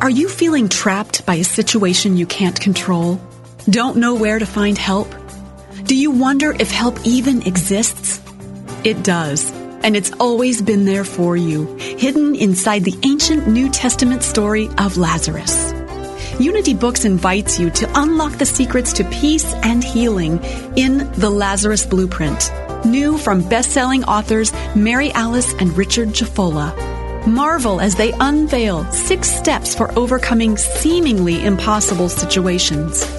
Are you feeling trapped by a situation you can't control? Don't know where to find help? Do you wonder if help even exists? It does, and it's always been there for you, hidden inside the ancient New Testament story of Lazarus. Unity Books invites you to unlock the secrets to peace and healing in The Lazarus Blueprint, new from best-selling authors Mary Alice and Richard Jafolla. Marvel as they unveil six steps for overcoming seemingly impossible situations.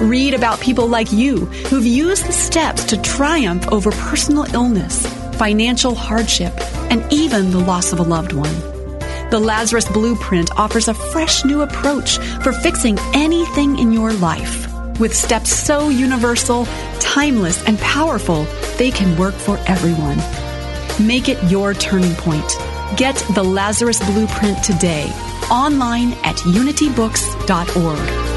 Read about people like you who've used the steps to triumph over personal illness, financial hardship, and even the loss of a loved one. The Lazarus Blueprint offers a fresh new approach for fixing anything in your life. With steps so universal, timeless, and powerful, they can work for everyone. Make it your turning point. Get the Lazarus Blueprint today, online at unitybooks.org.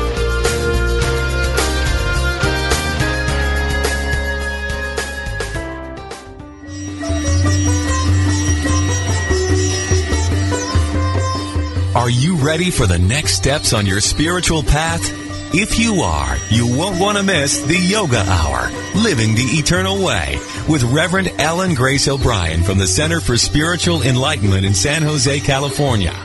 Are you ready for the next steps on your spiritual path? If you are, you won't want to miss the Yoga Hour, Living the Eternal Way, with Reverend Ellen Grace O'Brien from the Center for Spiritual Enlightenment in San Jose, California.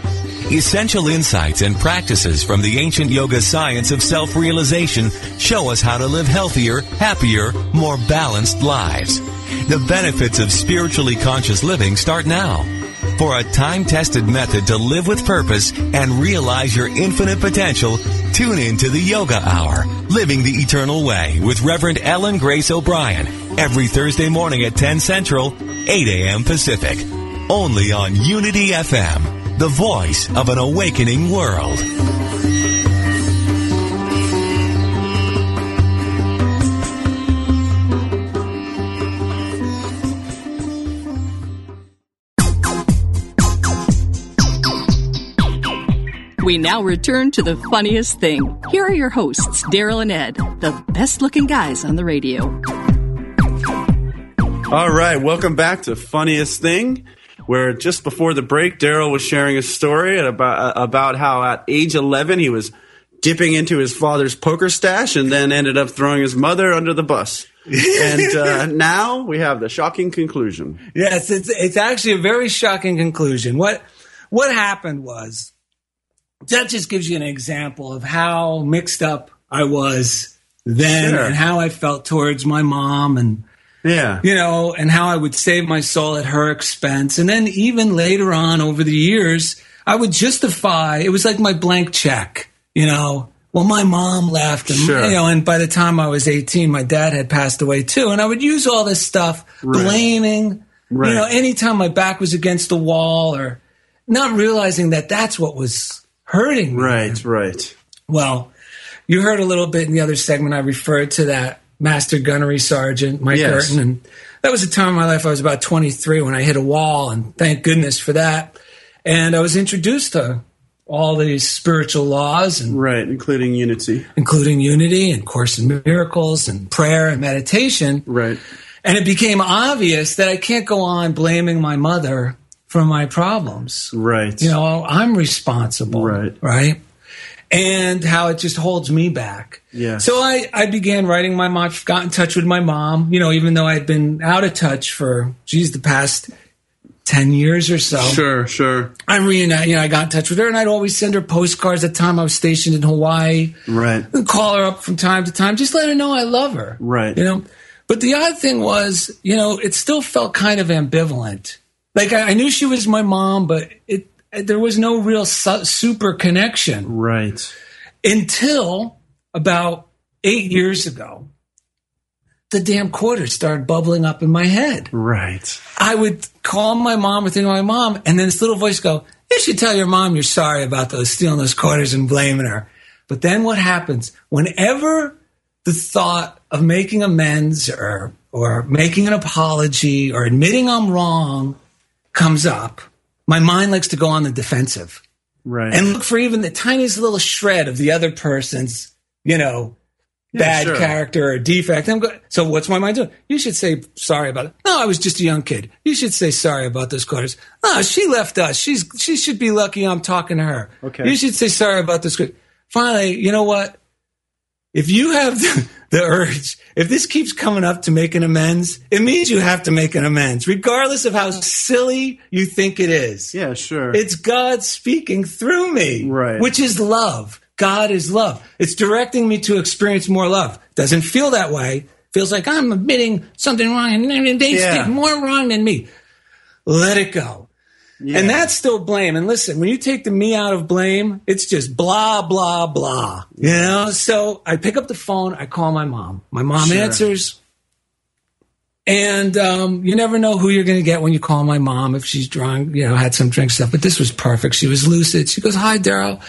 Essential insights and practices from the ancient yoga science of self-realization show us how to live healthier, happier, more balanced lives. The benefits of spiritually conscious living start now. For a time-tested method to live with purpose and realize your infinite potential, tune in to the Yoga Hour, Living the Eternal Way with Reverend Ellen Grace O'Brien, every Thursday morning at 10 Central, 8 a.m. Pacific. Only on Unity FM, the voice of an awakening world. We now return to the funniest thing. Here are your hosts, Daryl and Ed, the best looking guys on the radio. All right, welcome back to Funniest Thing, where just before the break, Daryl was sharing a story about about how at age 11 he was dipping into his father's poker stash and then ended up throwing his mother under the bus. and uh, now we have the shocking conclusion. Yes, it's it's actually a very shocking conclusion. What what happened was that just gives you an example of how mixed up I was then Sure. and how I felt towards my mom and Yeah. you know, and how I would save my soul at her expense. And then even later on over the years, I would justify it was like my blank check, you know. Well, my mom left, and Sure. you know, and by the time I was eighteen, my dad had passed away too, and I would use all this stuff, Right. blaming, Right. you know, anytime my back was against the wall, or not realizing that that's what was hurting me. Right, right. Well, you heard a little bit in the other segment. I referred to that Master Gunnery Sergeant Mike Yes. Burton, and that was a time in my life I was about 23 when I hit a wall, and thank goodness for that. And I was introduced to all these spiritual laws, and Right, including unity. including unity and Course in Miracles and prayer and meditation. Right. And it became obvious that I can't go on blaming my mother for my problems. Right. You know, I'm responsible. Right. Right. And how it just holds me back. Yeah. So I, I began writing my mom, got in touch with my mom, you know, even though I'd been out of touch for, geez, the past 10 years or so. Sure, sure. I reunited, you know, I got in touch with her and I'd always send her postcards at the time I was stationed in Hawaii Right. and call her up from time to time, just let her know I love her. Right. You know, but the odd thing was, you know, it still felt kind of ambivalent. Like I, I knew she was my mom, but it there was no real su- super connection Right. until about eight years ago. The damn quarters started bubbling up in my head. Right. I would call my mom or think of my mom, and then this little voice go, "You should tell your mom you're sorry about those stealing those quarters and blaming her." But then what happens? Whenever the thought of making amends or or making an apology or admitting I'm wrong comes up, my mind likes to go on the defensive Right. and look for even the tiniest little shred of the other person's, you know, bad sure. character or defect. I'm go- so what's my mind doing? You should say sorry about it. No, I was just a young kid. You should say sorry about those quarters. No, she left us. She's she should be lucky I'm talking to her. Okay. You should say sorry about this. Finally, you know what? If you have the, the urge, if this keeps coming up to make an amends, it means you have to make an amends, regardless of how silly you think it is. yeah, sure. It's God speaking through me, Right. which is love. God is love. It's directing me to experience more love. Doesn't feel that way. Feels like I'm admitting something wrong and they Yeah. did more wrong than me. Let it go. Yeah. And that's still blame. And listen, when you take the me out of blame, it's just blah, blah, blah. You know? So I pick up the phone, I call my mom. My mom Sure. answers. And um, you never know who you're going to get when you call my mom if she's drunk, you know, had some drink stuff. But this was perfect. She was lucid. She goes, Hi, Daryl.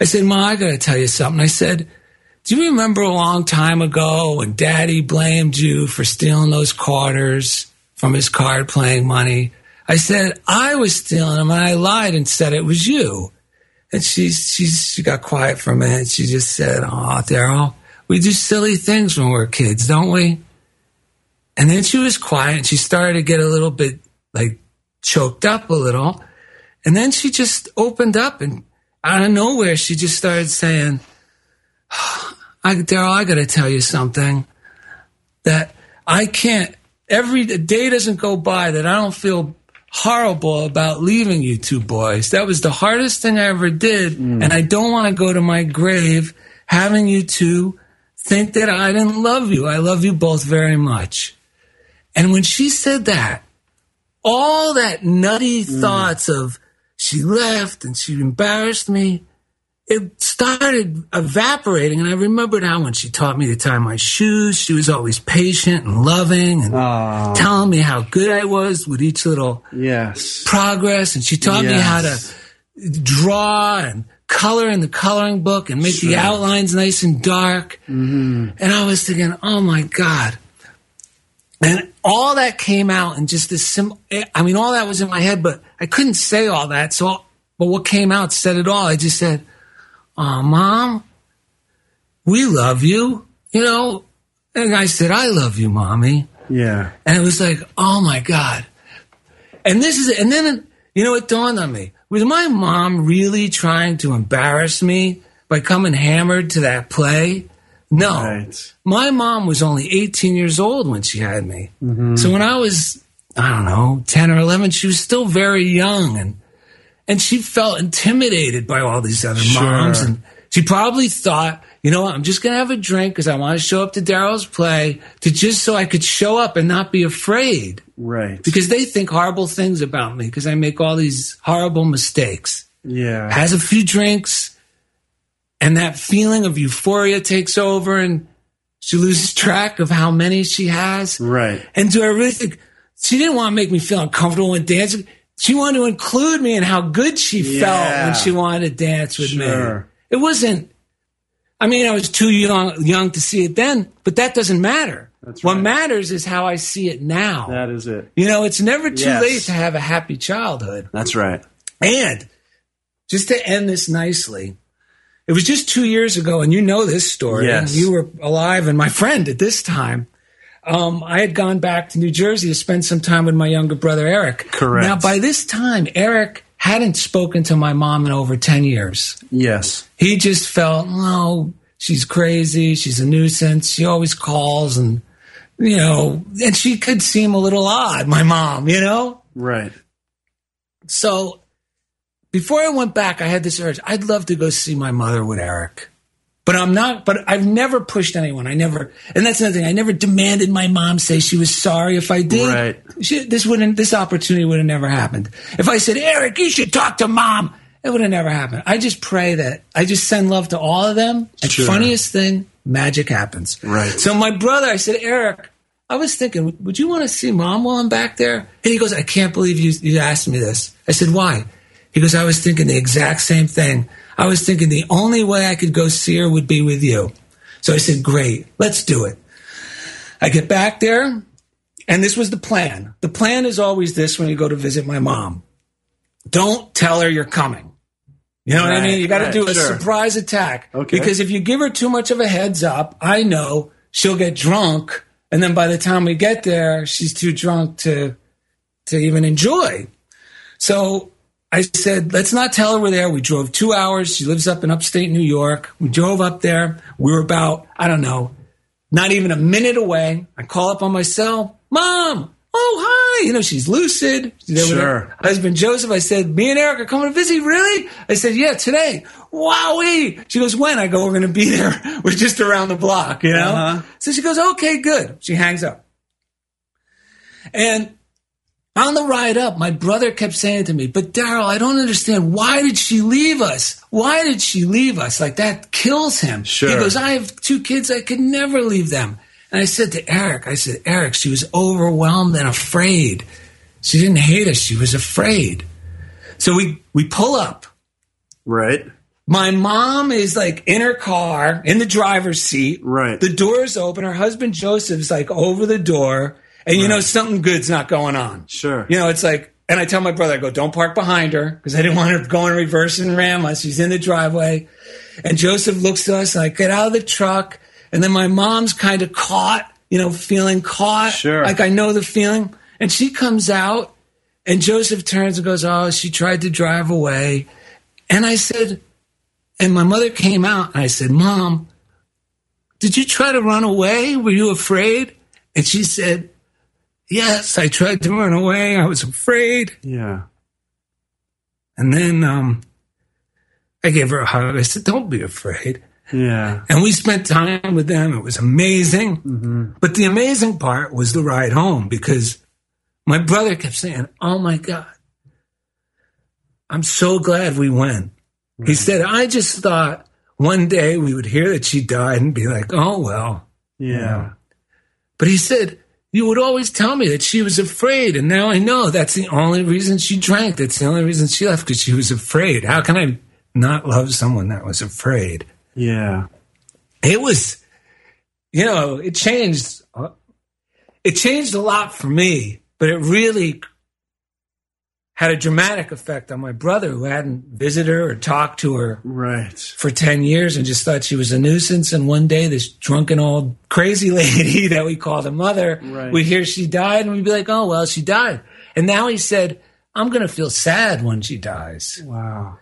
I said, Ma, I got to tell you something. I said, Do you remember a long time ago when daddy blamed you for stealing those quarters from his card playing money? I said, I was stealing them and I lied and said it was you. And she, she, she got quiet for a minute. She just said, Oh, Daryl, we do silly things when we're kids, don't we? And then she was quiet and she started to get a little bit like choked up a little. And then she just opened up and out of nowhere, she just started saying, I, Daryl, I got to tell you something that I can't, every day doesn't go by that I don't feel horrible about leaving you two boys. That was the hardest thing I ever did. Mm. And I don't want to go to my grave having you two think that I didn't love you. I love you both very much. And when she said that, all that nutty mm. thoughts of she left and she embarrassed me, it started evaporating. And I remembered how when she taught me to tie my shoes, she was always patient and loving and Oh, telling me how good I was with each little yes. progress. And she taught me how to draw and color in the coloring book and make the outlines nice and dark. Mm-hmm. And I was thinking, oh my God. And all that came out in just this sim. I mean, all that was in my head, but I couldn't say all that. So, but what came out said it all. I just said, oh, mom, we love you, you know? And I said, I love you, mommy. Yeah. And it was like, oh my God. And this is it. And then, you know, it dawned on me. Was my mom really trying to embarrass me by coming hammered to that play? No. Right. My mom was only 18 years old when she had me. Mm-hmm. So when I was, I don't know, 10 or 11, she was still very young and, and she felt intimidated by all these other Sure. moms. And she probably thought, you know what, I'm just going to have a drink because I want to show up to Daryl's play to just so I could show up and not be afraid Right. because they think horrible things about me because I make all these horrible mistakes. Yeah. Has a few drinks, and that feeling of euphoria takes over, and she loses track of how many she has. Right. And do I really think she didn't want to make me feel uncomfortable when dancing? She wanted to include me in how good she felt when she wanted to dance with Sure. me. It wasn't. I mean, I was too young young to see it then, but that doesn't matter. That's what matters is how I see it now. That is it. You know, it's never too Yes. late to have a happy childhood. That's right. And just to end this nicely, it was just two years ago, and you know this story. Yes. You were alive and my friend at this time. Um, I had gone back to New Jersey to spend some time with my younger brother, Eric. Correct. Now, by this time, Eric hadn't spoken to my mom in over 10 years. Yes. He just felt, oh, she's crazy. She's a nuisance. She always calls and, you know, and she could seem a little odd, my mom, you know? Right. So before I went back, I had this urge. I'd love to go see my mother with Eric. But I'm not, but I've never pushed anyone. I never, and that's another thing. I never demanded my mom say she was sorry if I did. Right. She, this wouldn't, this opportunity would have never happened. If I said, Eric, you should talk to mom, it would have never happened. I just pray that I just send love to all of them. And Sure. funniest thing, magic happens. Right. So my brother, I said, Eric, I was thinking, would you want to see mom while I'm back there? And he goes, I can't believe you, you asked me this. I said, why? He goes, I was thinking the exact same thing. I was thinking the only way I could go see her would be with you. So I said, great, let's do it. I get back there, and this was the plan. The plan is always this when you go to visit my mom don't tell her you're coming. You know what I mean? You got to right, do a sure. surprise attack. Okay. Because if you give her too much of a heads up, I know she'll get drunk. And then by the time we get there, she's too drunk to, to even enjoy. So I said, let's not tell her we're there. We drove two hours. She lives up in upstate New York. We drove up there. We were about, I don't know, not even a minute away. I call up on my cell, Mom, oh, hi. You know, she's lucid. She's Sure. her husband Joseph. I said, Me and Eric are coming to visit. Really? I said, Yeah, today. Wowee. She goes, When? I go, We're going to be there. We're just around the block, you know? Uh-huh. So she goes, Okay, good. She hangs up. And on the ride up, my brother kept saying to me, But Daryl, I don't understand. Why did she leave us? Why did she leave us? Like that kills him. Sure. He goes, I have two kids. I could never leave them. And I said to Eric, I said, Eric, she was overwhelmed and afraid. She didn't hate us. She was afraid. So we, we pull up. Right. My mom is like in her car in the driver's seat. Right. The door's open. Her husband Joseph's like over the door. And you know, something good's not going on. Sure. You know, it's like, and I tell my brother, I go, don't park behind her because I didn't want her to go in reverse and ram us. She's in the driveway. And Joseph looks to us I get out of the truck. And then my mom's kind of caught, you know, feeling caught. Sure. Like I know the feeling. And she comes out and Joseph turns and goes, Oh, she tried to drive away. And I said, and my mother came out and I said, Mom, did you try to run away? Were you afraid? And she said, Yes, I tried to run away. I was afraid. Yeah. And then um, I gave her a hug. I said, Don't be afraid. Yeah. And we spent time with them. It was amazing. But the amazing part was the ride home because my brother kept saying, Oh my God, I'm so glad we went. He said, I just thought one day we would hear that she died and be like, Oh, well. Yeah. But he said, You would always tell me that she was afraid. And now I know that's the only reason she drank. That's the only reason she left because she was afraid. How can I not love someone that was afraid? Yeah. It was, you know, it changed. uh, It changed a lot for me, but it really had a dramatic effect on my brother who hadn't visited her or talked to her Right. for 10 years and just thought she was a nuisance. And one day, this drunken old crazy lady that we called a mother, Right. we'd hear she died and we'd be like, oh, well, she died. And now he said, I'm going to feel sad when she dies. Wow.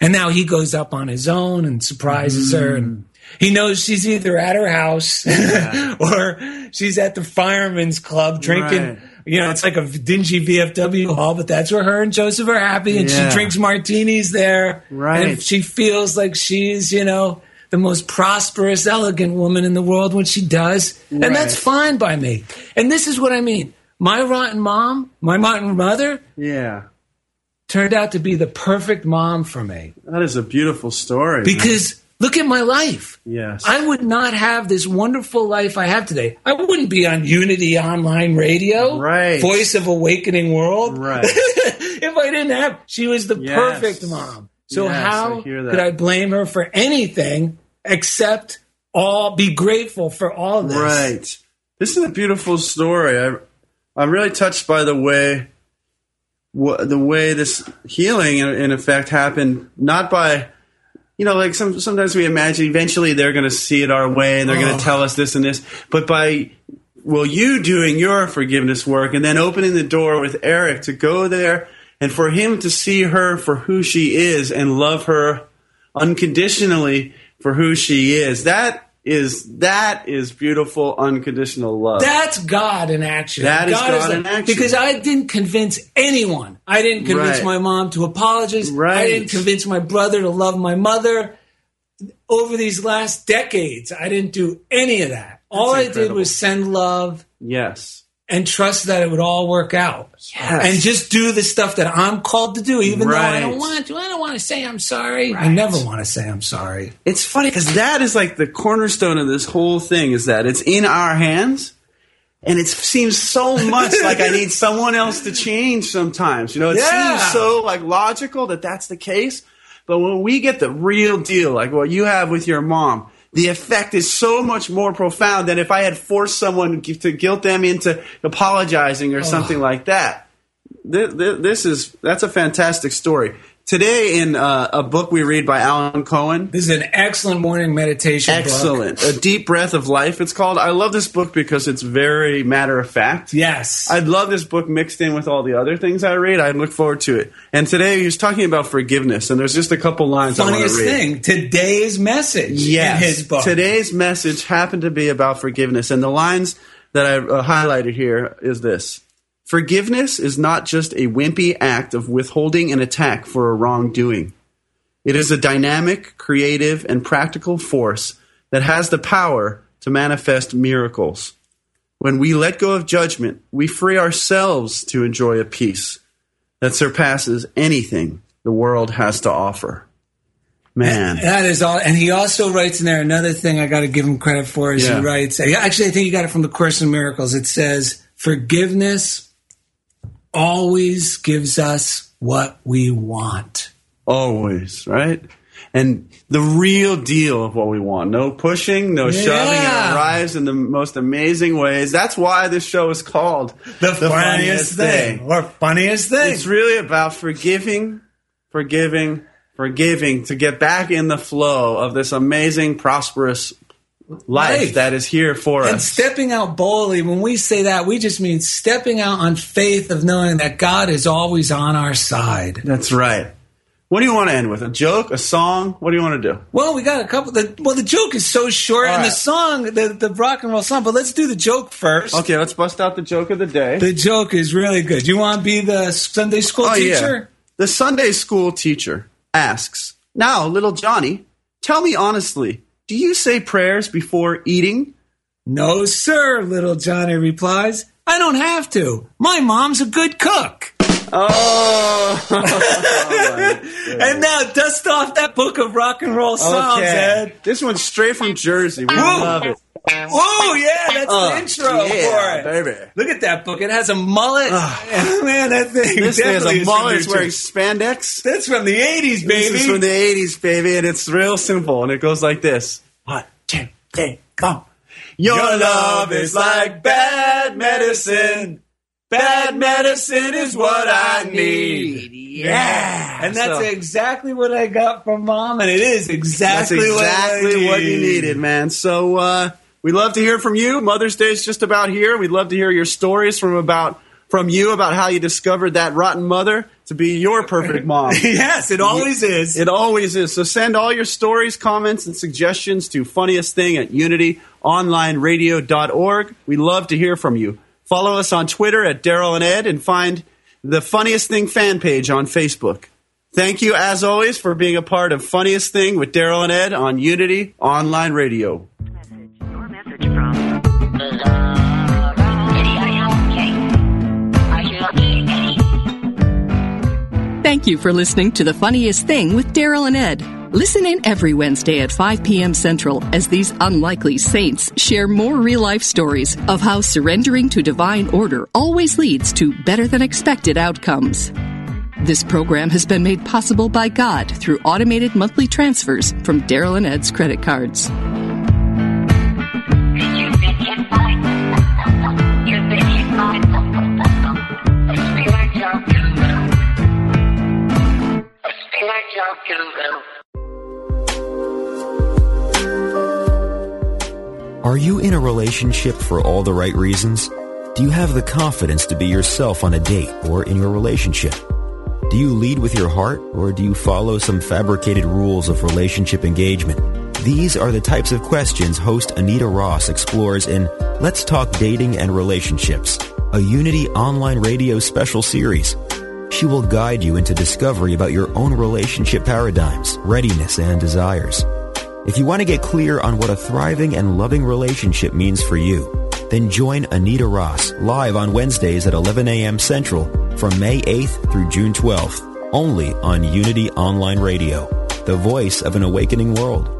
And now he goes up on his own and surprises her. Mm. And he knows she's either at her house or she's at the fireman's club drinking. Right. You know, it's like a dingy VFW hall, but that's where her and Joseph are happy. And Yeah. she drinks martinis there. Right. And she feels like she's, you know, the most prosperous, elegant woman in the world when she does. And that's fine by me. And this is what I mean. My rotten mom, my rotten mother, Yeah. turned out to be the perfect mom for me. That is a beautiful story. Because look at my life. Yes. I would not have this wonderful life I have today. I wouldn't be on Unity Online Radio, Right. Voice of Awakening World, Right. if I didn't have, she was the Yes. perfect mom. So Yes, how I could I blame her for anything except all be grateful for all this? Right. This is a beautiful story. I, I'm really touched by the way, the way this healing, in, in effect, happened. Not by, you know, like some, sometimes we imagine eventually they're going to see it our way and they're going Oh. to tell us this and this, but by well, you doing your forgiveness work and then opening the door with Eric to go there and for him to see her for who she is and love her unconditionally for who she is. That is that is beautiful unconditional love. That's God in action. That is God like- in action. Because I didn't convince anyone. I didn't convince Right. my mom to apologize. Right. I didn't convince my brother to love my mother. Over these last decades, I didn't do any of that. All I did was send love yes. And trust that it would all work out. Yes. And just do the stuff that I'm called to do, even though I don't want to. I don't want to say I'm sorry. I never want to say I'm sorry. It's funny because that is like the cornerstone of this whole thing is that it's in our hands. And it seems so much like I need someone else to change sometimes. You know, it Yeah. seems so like logical that that's the case. But when we get the real deal, like what you have with your mom, the effect is so much more profound than if I had forced someone to guilt them into apologizing or oh. something like that. This is that's a fantastic story. Today, in uh, a book we read by Alan Cohen. This is an excellent morning meditation Excellent. book. A Deep Breath of Life, it's called. I love this book because it's very matter of fact. Yes. I'd love this book mixed in with all the other things I read. I look forward to it. And today he was talking about forgiveness, and there's just a couple lines I Funniest thing, today's message Yes. in his book. Today's message happened to be about forgiveness. And the lines that I uh, highlighted here is this Forgiveness is not just a wimpy act of withholding an attack for a wrongdoing. It is a dynamic, creative, and practical force that has the power to manifest miracles. When we let go of judgment, we free ourselves to enjoy a peace that surpasses anything the world has to offer. Man. That is all. And he also writes in there another thing I got to give him credit for is Yeah. he writes, actually, I think he got it from the Course in Miracles. It says, forgiveness always gives us what we want. Always, right? And the real deal of what we want. No pushing, no shoving. It arrives in the most amazing ways. That's why this show is called The, funniest, thing. Or funniest thing. It's really about forgiving, forgiving, forgiving to get back in the flow of this amazing, prosperous life, Life. that is here for and us. And stepping out boldly, when we say that, we just mean stepping out on faith of knowing that God is always on our side. That's right. What do you want to end with? A joke? A song? What do you want to do? Well, we got a couple. The, well, the joke is so short, All and the song, the, the rock and roll song. But let's do the joke first. Okay, let's bust out the joke of the day. The joke is really good. You want to be the Sunday school Oh, yeah. teacher? The Sunday school teacher asks, Now, little Johnny, tell me honestly, do you say prayers before eating? No, sir, little Johnny replies. I don't have to. My mom's a good cook. Oh, And now dust off that book of rock and roll songs, okay. Ed. This one's straight from Jersey. We Woo. love it. Oh yeah, that's Uh, the intro yeah, for it. baby. Look at that book. It has a mullet. Man, that thing. This is definitely a mullet. It's wearing spandex. That's from the '80s, baby. This is from the 80s, baby, and it's real simple, and it goes like this. One, two, three, go. Your love is like bad medicine. Bad medicine is what I need. Yeah. and that's So- exactly what I got from mom, and it is That's exactly, exactly what, what, you needed, man. So uh, we'd love to hear from you. Mother's Day is just about here. We'd love to hear your stories from about from you about how you discovered that rotten mother to be your perfect mom. yes, it always is. It always is. So send all your stories, comments, and suggestions to funniest thing at unityonlineradio.org. We love to hear from you. Follow us on Twitter at Daryl and Ed and find the Funniest Thing fan page on Facebook. Thank you, as always, for being a part of Funniest Thing with Daryl and Ed on Unity Online Radio. Thank you for listening to The Funniest Thing with Daryl and Ed. Listen in every Wednesday at 5 p.m. Central as these unlikely saints share more real life stories of how surrendering to divine order always leads to better than expected outcomes. This program has been made possible by God through automated monthly transfers from Daryl and Ed's credit cards. Are you in a relationship for all the right reasons? Do you have the confidence to be yourself on a date or in your relationship? Do you lead with your heart or do you follow some fabricated rules of relationship engagement? These are the types of questions host Anita Ross explores in Let's Talk Dating and Relationships, a Unity online radio special series. She will guide you into discovery about your own relationship paradigms, readiness, and desires. If you want to get clear on what a thriving and loving relationship means for you, then join Anita Ross live on Wednesdays at 11 a.m. Central from May 8th through June 12th, only on Unity Online Radio, the voice of an awakening world.